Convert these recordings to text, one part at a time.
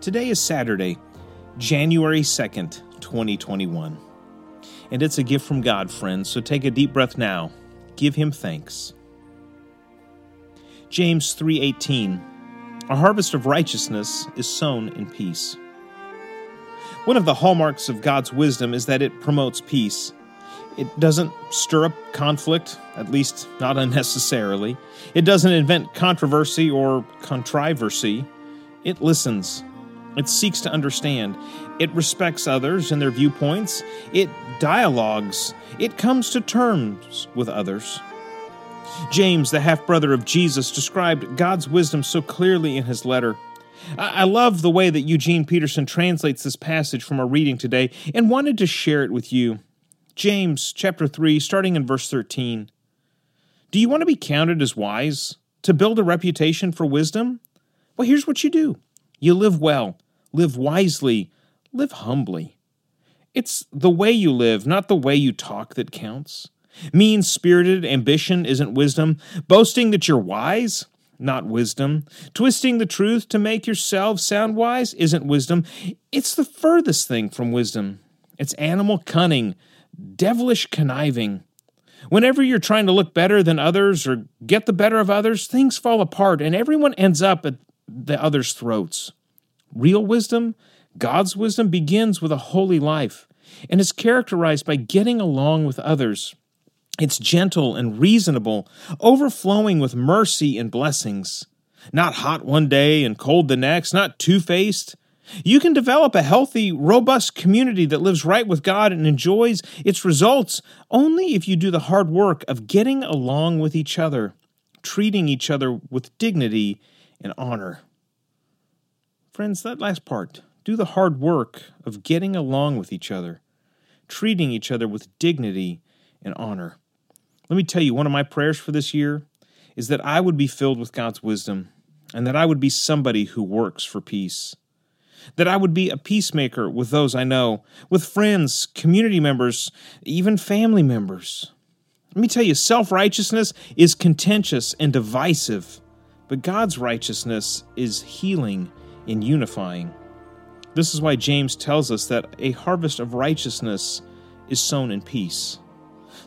Today is Saturday, January 2nd, 2021. And it's a gift from God, friends, so take a deep breath now. Give him thanks. James 3:18 A harvest of righteousness is sown in peace. One of the hallmarks of God's wisdom is that it promotes peace. It doesn't stir up conflict, at least not unnecessarily. It doesn't invent controversy or controversy. It listens. It seeks to understand. It respects others and their viewpoints. It dialogues. It comes to terms with others. James, the half brother of Jesus, described God's wisdom so clearly in his letter. I love the way that Eugene Peterson translates this passage from our reading today and wanted to share it with you. James chapter 3, starting in verse 13. Do you want to be counted as wise? To build a reputation for wisdom? Well, here's what you do you live well, live wisely, live humbly. It's the way you live, not the way you talk, that counts. Mean spirited ambition isn't wisdom. Boasting that you're wise, not wisdom. Twisting the truth to make yourself sound wise isn't wisdom. It's the furthest thing from wisdom. It's animal cunning, devilish conniving. Whenever you're trying to look better than others or get the better of others, things fall apart and everyone ends up at the other's throats. Real wisdom, God's wisdom, begins with a holy life and is characterized by getting along with others. It's gentle and reasonable, overflowing with mercy and blessings. Not hot one day and cold the next, not two faced. You can develop a healthy, robust community that lives right with God and enjoys its results only if you do the hard work of getting along with each other, treating each other with dignity and honor. Friends, that last part, do the hard work of getting along with each other, treating each other with dignity and honor. Let me tell you, one of my prayers for this year is that I would be filled with God's wisdom and that I would be somebody who works for peace. That I would be a peacemaker with those I know, with friends, community members, even family members. Let me tell you, self righteousness is contentious and divisive, but God's righteousness is healing and unifying. This is why James tells us that a harvest of righteousness is sown in peace.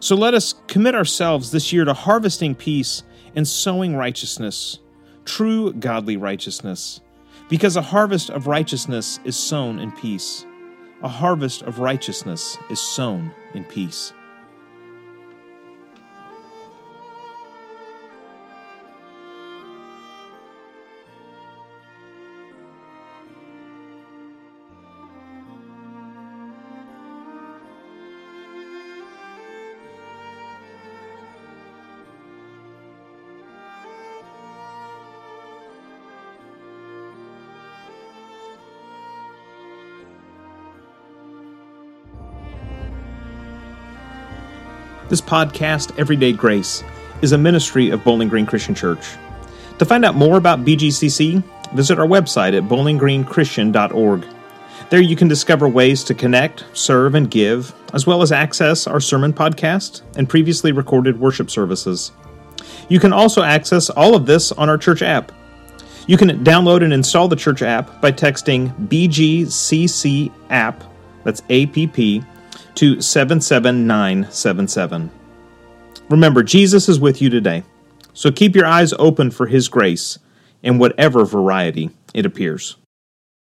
So let us commit ourselves this year to harvesting peace and sowing righteousness, true godly righteousness, because a harvest of righteousness is sown in peace. A harvest of righteousness is sown in peace. This podcast, Everyday Grace, is a ministry of Bowling Green Christian Church. To find out more about BGCC, visit our website at bowlinggreenchristian.org. There you can discover ways to connect, serve, and give, as well as access our sermon podcast and previously recorded worship services. You can also access all of this on our church app. You can download and install the church app by texting BGCC app, that's APP, to 77977. Remember, Jesus is with you today, so keep your eyes open for His grace in whatever variety it appears.